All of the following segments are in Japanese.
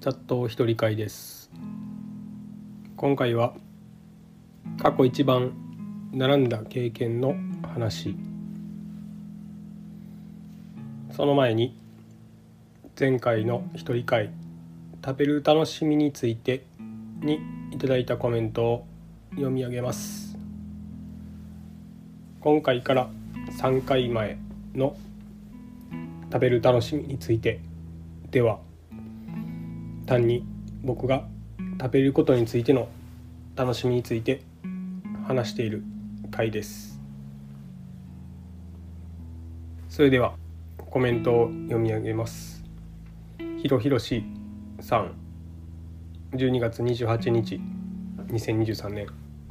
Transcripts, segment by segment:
チャット一人会です。今回は過去一番並んだ経験の話。その前に前回の一人会食べる楽しみについてにいただいたコメントを読み上げます。今回から3回前の食べる楽しみについてでは単に僕が食べることについての楽しみについて話している回です。それではコメントを読み上げます。ひろひろしさん。12月28日2023年。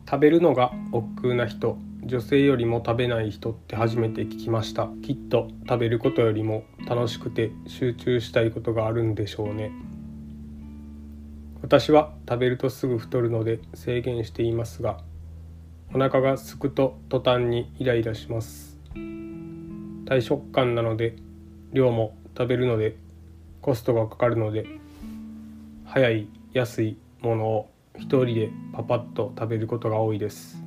食べるのが億劫な人。女性よりも食べない人って初めて聞きました。きっと食べることよりも楽しくて集中したいことがあるんでしょうね。私は食べるとすぐ太るので制限していますがお腹がすくと途端にイライラします。大食感なので量も食べるのでコストがかかるので早い安いものを一人でパパッと食べることが多いです。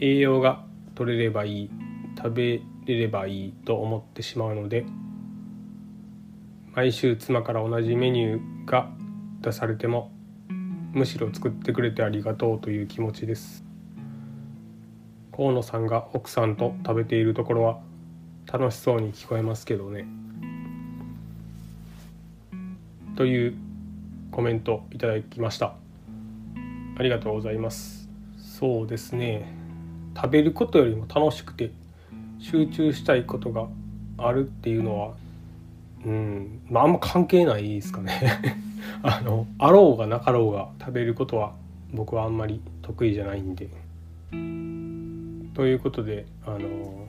栄養が取れればいい食べれればいいと思ってしまうので毎週妻から同じメニューが出されてもむしろ作ってくれてありがとうという気持ちです。河野さんが奥さんと食べているところは楽しそうに聞こえますけどね。というコメントいただきました。ありがとうございます。そうですね。食べることよりも楽しくて集中したいことがあるっていうのはうんまああんま関係ないですかね。あのあろうがなかろうが食べることは僕はあんまり得意じゃないんで。ということであの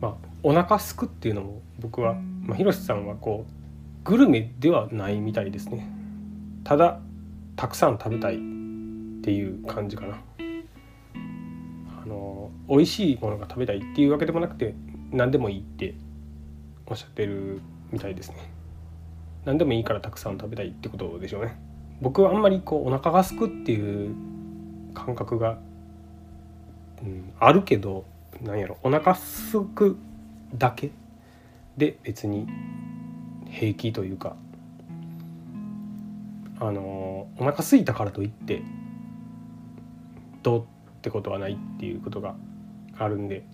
まあお腹すくっていうのも僕は、まあ、広瀬さんはこうグルメではないみたいですね。ただたくさん食べたいっていう感じかな。あの美味しいものが食べたいっていうわけでもなくて何でもいいっておっしゃってるみたいですね。何でもいいからたくさん食べたいってことでしょうね。僕はあんまりこうお腹がすくっていう感覚が、うん、あるけどなんやろお腹すくだけで別に平気というかあのお腹すいたからといってどうってことはないっていうことがあるんで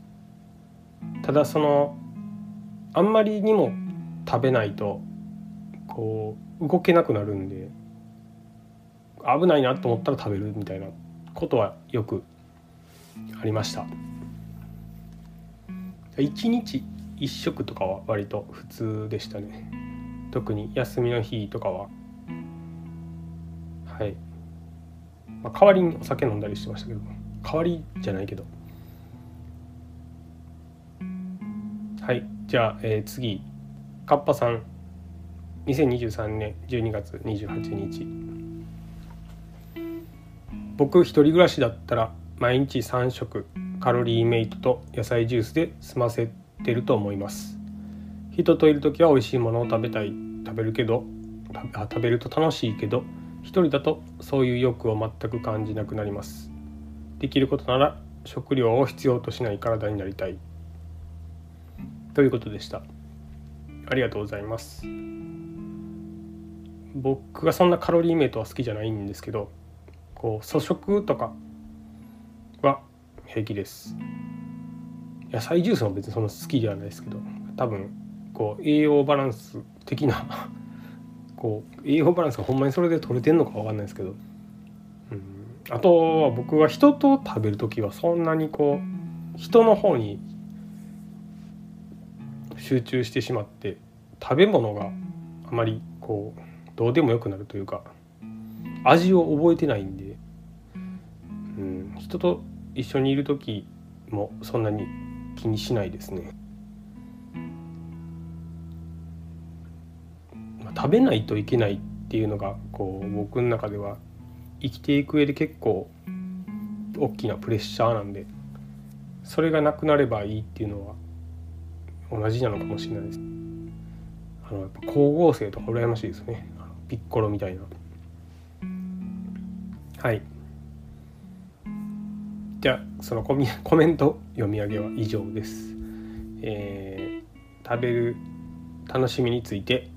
ただそのあんまりにも食べないとこう動けなくなるんで危ないなと思ったら食べるみたいなことはよくありました。1日1食とかは割と普通でしたね。特に休みの日とかは。はい、まあ、代わりにお酒飲んだりしてましたけど。代わりじゃないけど。はい。じゃあ、えー、次。カッパさん。2023年12月28日僕一人暮らしだったら毎日3食カロリーメイトと野菜ジュースで済ませてると思います。人といる時は美味しいものを食べたい。食べるけど食べると楽しいけど一人だとそういう欲を全く感じなくなります。できることなら食料を必要としない体になりたい。ということでした。ありがとうございます。僕がそんなカロリーメイトは好きじゃないんですけどこう粗食とかは平気です。野菜ジュースも別にそんな好きではないですけど多分こう栄養バランス的な こう栄養バランスがほんまにそれで取れてんのか分かんないですけど、うん、あとは僕は人と食べる時はそんなにこう人の方に集中してしまって食べ物があまりこうどうでもよくなるというか味を覚えてないんで、うん、人と一緒にいる時もそんなに気にしないですね。食べないといけないっていうのがこう僕の中では生きていく上で結構大きなプレッシャーなんでそれがなくなればいいっていうのは同じなのかもしれないです。あのやっぱ光合成とか羨ましいですねピッコロみたいな。はい。じゃあそのコミ コメント読み上げは以上です、えー、食べる楽しみについて、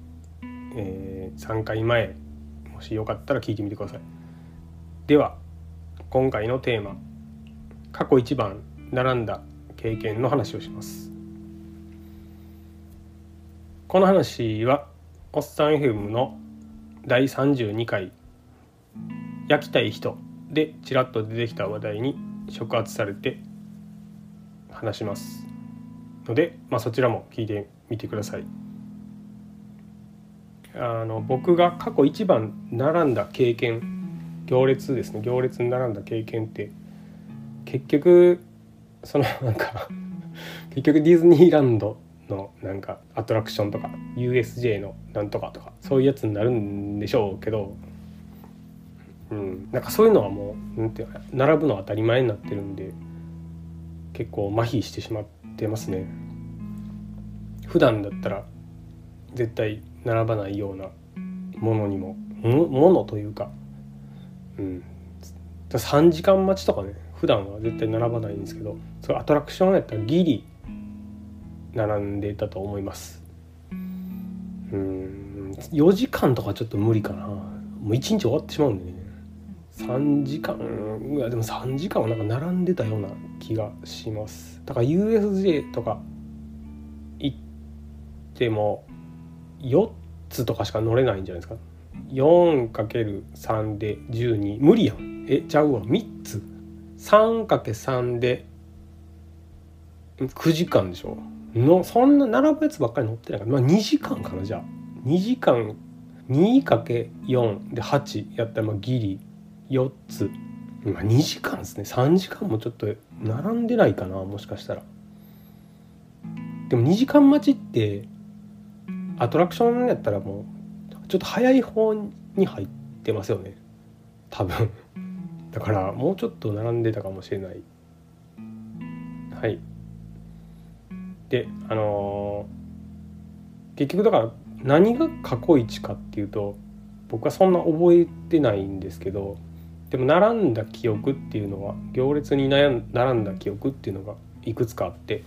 えー、3回前もしよかったら聞いてみてください。では今回のテーマ過去一番並んだ経験の話をします。この話はおっさん FM の第32回「焼きたい人」でちらっと出てきた話題に触発されて話しますので、まあ、そちらも聞いてみてください。あの僕が過去一番並んだ経験行列ですね行列に並んだ経験って結局そのなんか結局ディズニーランドのなんかアトラクションとか USJ のなんとかとかそういうやつになるんでしょうけど、うん、なんかそういうのはもうなんていうか並ぶのは当たり前になってるんで結構麻痺してしまってますね。普段だったら絶対並ばないようなものにもものというか、うん、3時間待ちとかね普段は絶対並ばないんですけどそれアトラクションやったらギリ並んでたと思います。うん。4時間とかちょっと無理かな。もう1日終わってしまうんでね。3時間。いやでも3時間はなんか並んでたような気がします。だから USJ とか行っても4つとかしか乗れないんじゃないですか。4×3 で12無理やん。えちゃうわ。3つ。3×3 で9時間でしょ。のそんな並ぶやつばっかり乗ってないから、まあ、2時間かなじゃあ。2時間 2×4 で8やったらまあギリ4つ、まあ、2時間ですね。3時間もちょっと並んでないかなもしかしたら。でも2時間待ちってアトラクションやったらもうちょっと早い方に入ってますよね。多分。だからもうちょっと並んでたかもしれない。はい。であのー、結局だから何が過去一かっていうと僕はそんな覚えてないんですけどでも並んだ記憶っていうのは行列に並んだ記憶っていうのがいくつかあって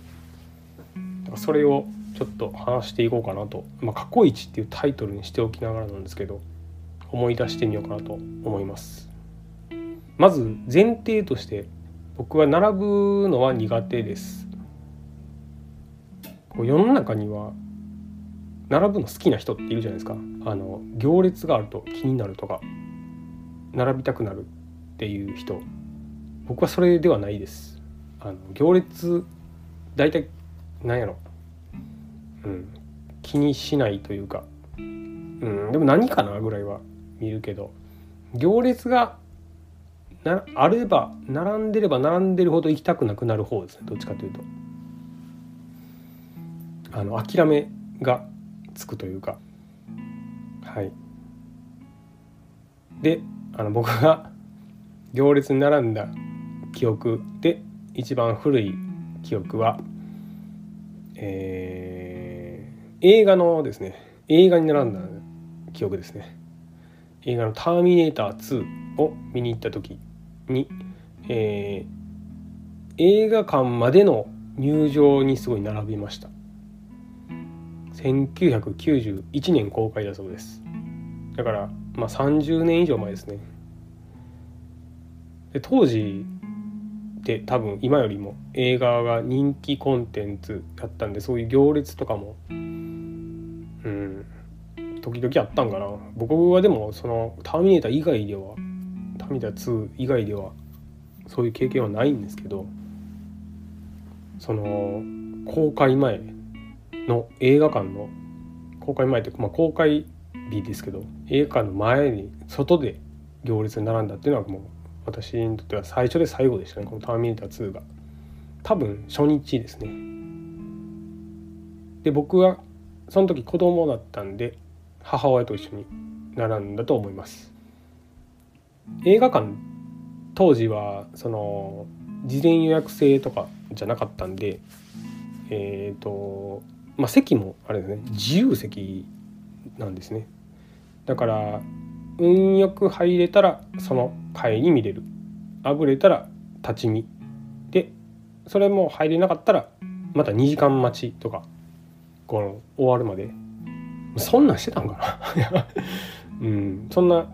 だからそれをちょっと話していこうかなと「まあ、過去一」っていうタイトルにしておきながらなんですけど思い出してみようかなと思います。まず前提として僕は並ぶのは苦手です。こう世の中には並ぶの好きな人っているじゃないですか。あの行列があると気になるとか並びたくなるっていう人。僕はそれではないです。あの行列大体何やろ。うん。気にしないというか。うん。でも何かなぐらいは見るけど。行列がなあれば並んでれば並んでるほど行きたくなくなる方ですね。どっちかというと。あの諦めがつくというか。はい。であの僕が行列に並んだ記憶で一番古い記憶は、えー、映画のですね映画に並んだ記憶ですね。映画の「ターミネーター2」を見に行った時に、えー、映画館までの入場にすごい並びました。1991年公開だそうです。だからまあ30年以上前ですね。で当時って多分今よりも映画が人気コンテンツだったんでそういう行列とかもうん時々あったんかな。僕はでもその「ターミネーター」以外では「ターミネーター2」以外ではそういう経験はないんですけどその公開前の映画館の公開前というか、まあ、公開日ですけど映画館の前に外で行列に並んだっていうのはもう私にとっては最初で最後でしたねこの「ターミネーター2」が。多分初日ですね。で僕はその時子供だったんで母親と一緒に並んだと思います。映画館当時はその事前予約制とかじゃなかったんでえっ、ー、とまあ、席もあれですね。自由席なんですね。だから運よく入れたらその回に見れる。あぶれたら立ち見。でそれも入れなかったらまた2時間待ちとかこの終わるまで。そんなんしてたんかな。うん。そんな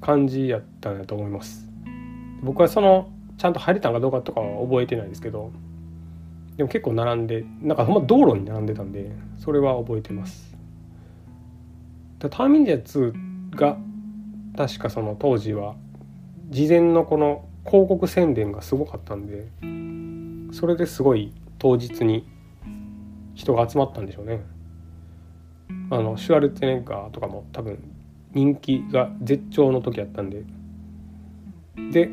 感じやったんだと思います。僕はそのちゃんと入れたんかどうかとかは覚えてないですけど。でも結構並んでなんかほんま道路に並んでたんでそれは覚えてます。ターミネーター2が確かその当時は事前のこの広告宣伝がすごかったんでそれですごい当日に人が集まったんでしょうね。あのシュワルツェネッガーとかも多分人気が絶頂の時やったんで。で、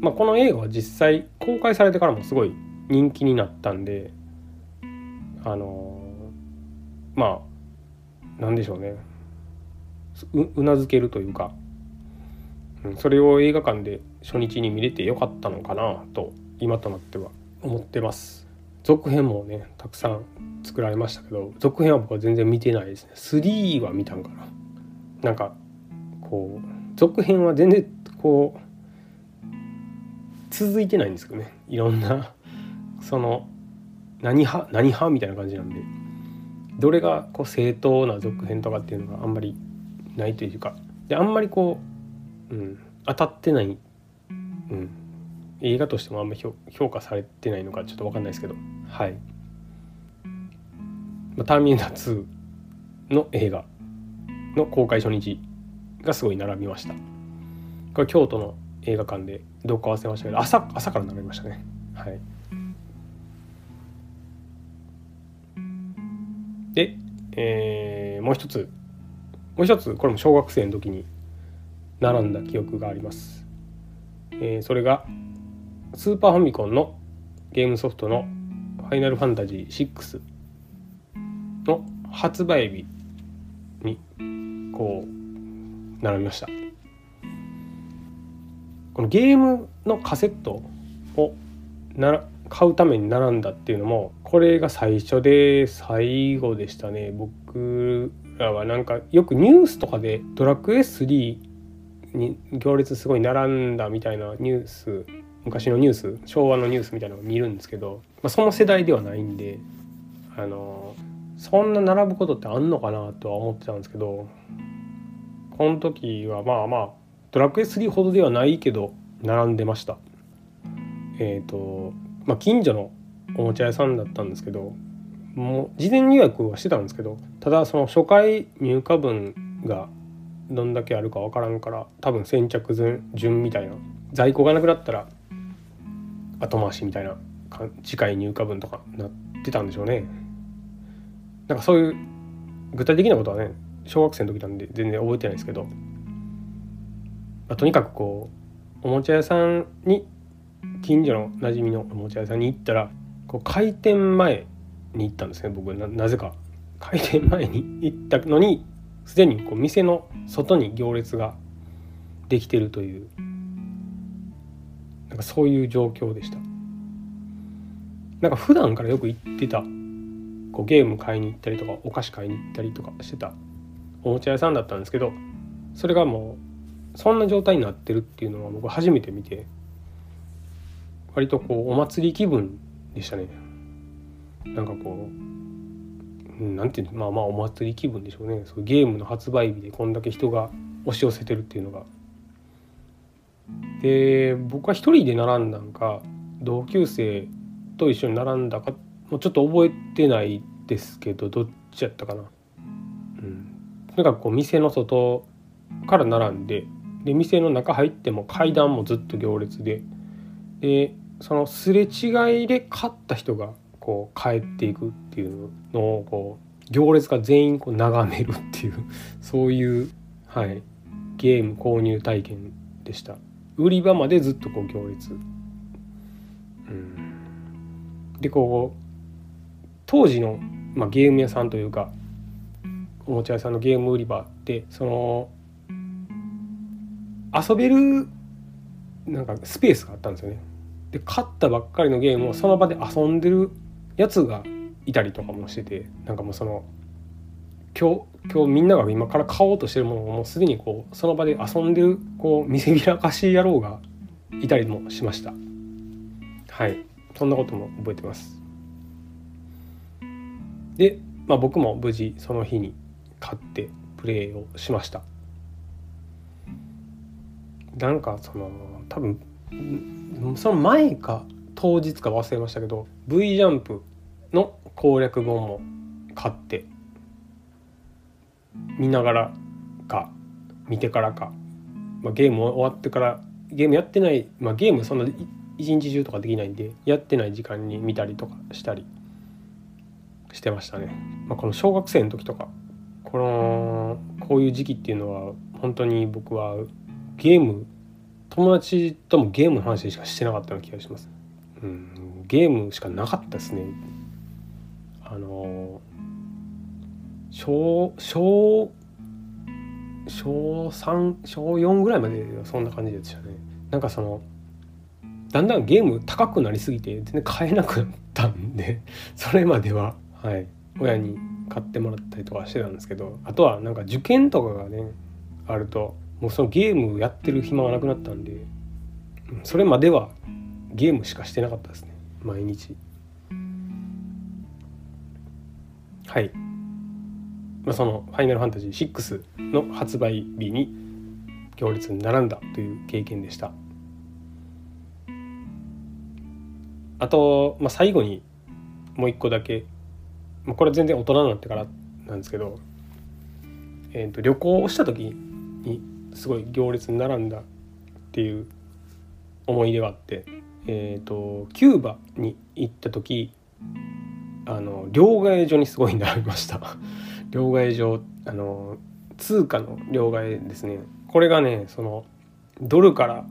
まあ、この映画は実際公開されてからもすごい人気になったんであのまあなんでしょうね。うなずけるというか、うん、それを映画館で初日に見れてよかったのかなと今となっては思ってます。続編もねたくさん作られましたけど続編は僕は全然見てないですね。3は見たんかな。なんかこう続編は全然こう続いてないんですけどね。いろんなその何派何派みたいな感じなんでどれがこう正当な続編とかっていうのがあんまりないというかであんまりこう、うん、当たってない、うん、映画としてもあんまり評価されてないのかちょっと分かんないですけどはい「ターミネーター2」の映画の公開初日がすごい並びました。これ京都の映画館でどっか忘れましたけど朝朝から並びましたね。はい。で、えー、もう一つもう一つこれも小学生の時に並んだ記憶があります、えー、それがスーパーファミコンのゲームソフトの「ファイナルファンタジー6」の発売日にこう並びました。このゲームのカセットをな買うために並んだっていうのもこれが最初で最後でしたね。僕らはなんかよくニュースとかでドラクエ3に行列すごい並んだみたいなニュース昔のニュース昭和のニュースみたいなのを見るんですけど、まあ、その世代ではないんであのそんな並ぶことってあんのかなとは思ってたんですけどこの時はまあまあドラクエ3ほどではないけど並んでました。えっ、ー、とまあ近所のおもちゃ屋さんだったんですけどもう事前予約はしてたんですけどただその初回入荷分がどんだけあるか分からんから多分先着順みたいな在庫がなくなったら後回しみたいな次回入荷分とかなってたんでしょうね。なんかそういう具体的なことはね小学生の時なんで全然覚えてないですけど、まあ、とにかくこうおもちゃ屋さんに近所の馴染みのおもちゃ屋さんに行ったらこう開店前に行ったんですね僕。なぜか。開店前に行ったのにすでにこう店の外に行列ができてるという。なんかそういう状況でした。なんか普段からよく行ってたこうゲーム買いに行ったりとかお菓子買いに行ったりとかしてたおもちゃ屋さんだったんですけどそれがもうそんな状態になってるっていうのは僕初めて見て割とこうお祭り気分でしたねなんかこうなんていうまあまあお祭り気分でしょうねそうゲームの発売日でこんだけ人が押し寄せてるっていうのが。で僕は一人で並んだんか同級生と一緒に並んだかもうちょっと覚えてないですけどどっちやったかな。うん、とにかくこう店の外から並んでで店の中入っても階段もずっと行列ででそのすれ違いで勝った人がこう帰っていくっていうのをこう行列が全員こう眺めるっていう そういう、はい、ゲーム購入体験でした。売り場までずっとこう行列、うん、でこう当時の、まあ、ゲーム屋さんというかおもちゃ屋さんのゲーム売り場ってその遊べるなんかスペースがあったんですよね。で買ったばっかりのゲームをその場で遊んでるやつがいたりとかもしててなんかもうその今日今日みんなが今から買おうとしてるものをもうすでにこうその場で遊んでるこう見せびらかし野郎がいたりもしました。はい。そんなことも覚えてます。で、まあ、僕も無事その日に買ってプレイをしました。なんかその多分その前か当日か忘れましたけど V ジャンプの攻略本も買って見ながらか見てからか、まあ、ゲーム終わってからゲームやってない、まあ、ゲームそんな一日中とかできないんでやってない時間に見たりとかしたりしてましたね。まあ、この小学生の時とかこのこういう時期っていうのは本当に僕はゲーム友達ともゲームの話しかしてなかったような気がします。うん、ゲームしかなかったですね。あの小小小3小4ぐらいまでそんな感じでしたね。なんかそのだんだんゲーム高くなりすぎて全然買えなくなったんで それまでははい親に買ってもらったりとかしてたんですけどあとはなんか受験とかがねあるともうそのゲームをやってる暇がなくなったんでそれまではゲームしかしてなかったですね。毎日。はい。まあ、その「ファイナルファンタジー6」の発売日に行列に並んだという経験でした。あと、まあ、最後にもう一個だけまあこれ全然大人になってからなんですけど、えー、と旅行をした時にすごい行列に並んだっていう思い出があって、えーと、キューバに行った時あの両替所にすごい並びました。両替所あの通貨の両替ですね。これがねそのドルから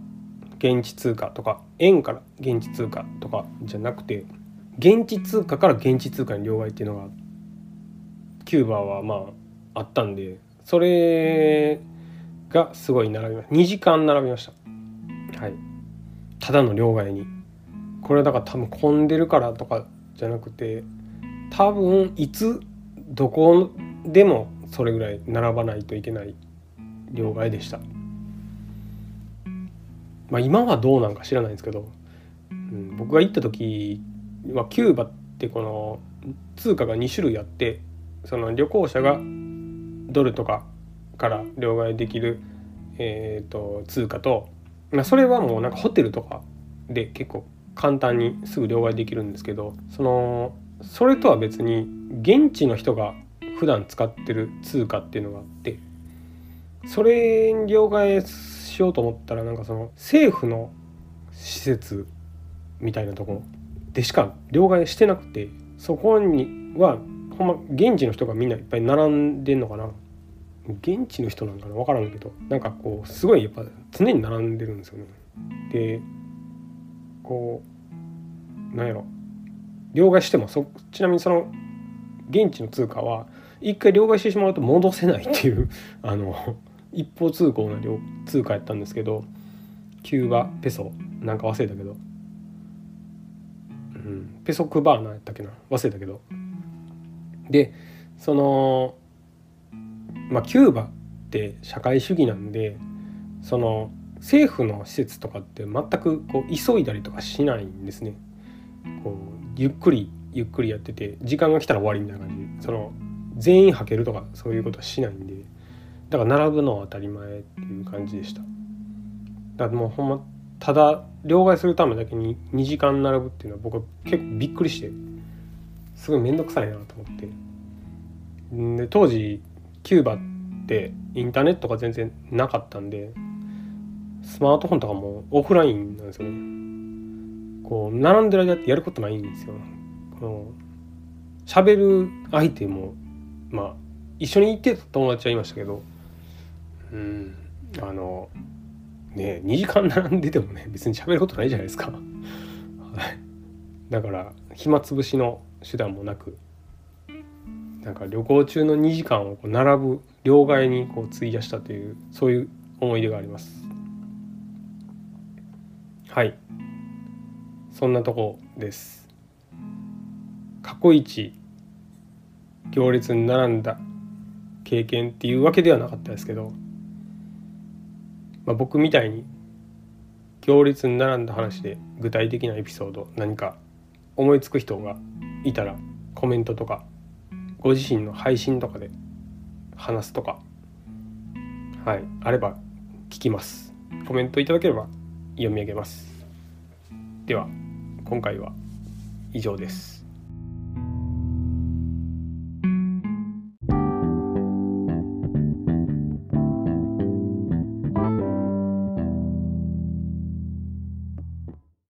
現地通貨とか円から現地通貨とかじゃなくて現地通貨から現地通貨に両替っていうのがキューバはまああったんでそれがすごい並びました。2時間並びました。はい。ただの両替に。これだから多分混んでるからとかじゃなくて多分いつどこでもそれぐらい並ばないといけない両替でした。まあ今はどうなんか知らないんですけど、うん、僕が行った時まあ、キューバってこの通貨が2種類あってその旅行者がドルとかから両替できる、えーと、通貨と、まあ、それはもうなんかホテルとかで結構簡単にすぐ両替できるんですけどそのそれとは別に現地の人が普段使ってる通貨っていうのがあってそれに両替しようと思ったらなんかその政府の施設みたいなところでしか両替してなくてそこにはほんま現地の人がみんないっぱい並んでんのかな現地の人なんかな分からんけどなんかこうすごいやっぱ常に並んでるんですよね。でこうなんやろ。両替してもそちなみにその現地の通貨は一回両替してしまうと戻せないっていう あの一方通行な通貨やったんですけどキューバペソなんか忘れたけど。うん、ペソクバーナやったっけな忘れたけど。でそのまあキューバって社会主義なんでその政府の施設とかって全くこう急いだりとかしないんですね。こうゆっくりゆっくりやってて時間が来たら終わりみたいな感じその全員はけるとかそういうことはしないんで。だから並ぶのは当たり前っていう感じでした。だからもうほんまただ両替するためだけに2時間並ぶっていうのは僕は結構びっくりしてすごい面倒くさいなと思って。で当時キューバってインターネットが全然なかったんでスマートフォンとかもオフラインなんですよね。こう並んでる間ってやることないんですよ。この喋る相手もまあ一緒に行ってた友達はいましたけどうんあのね2時間並んでてもね別に喋ることないじゃないですか。だから暇つぶしの手段もなくなんか旅行中の2時間をこう並ぶ両替にこう費やしたというそういう思い出があります。はい。そんなとこです。過去一行列に並んだ経験っていうわけではなかったですけど、まあ、僕みたいに行列に並んだ話で具体的なエピソード何か思いつく人がいたらコメントとかご自身の配信とかで話すとかはいあれば聞きます。コメントいただければ読み上げます。では今回は以上です。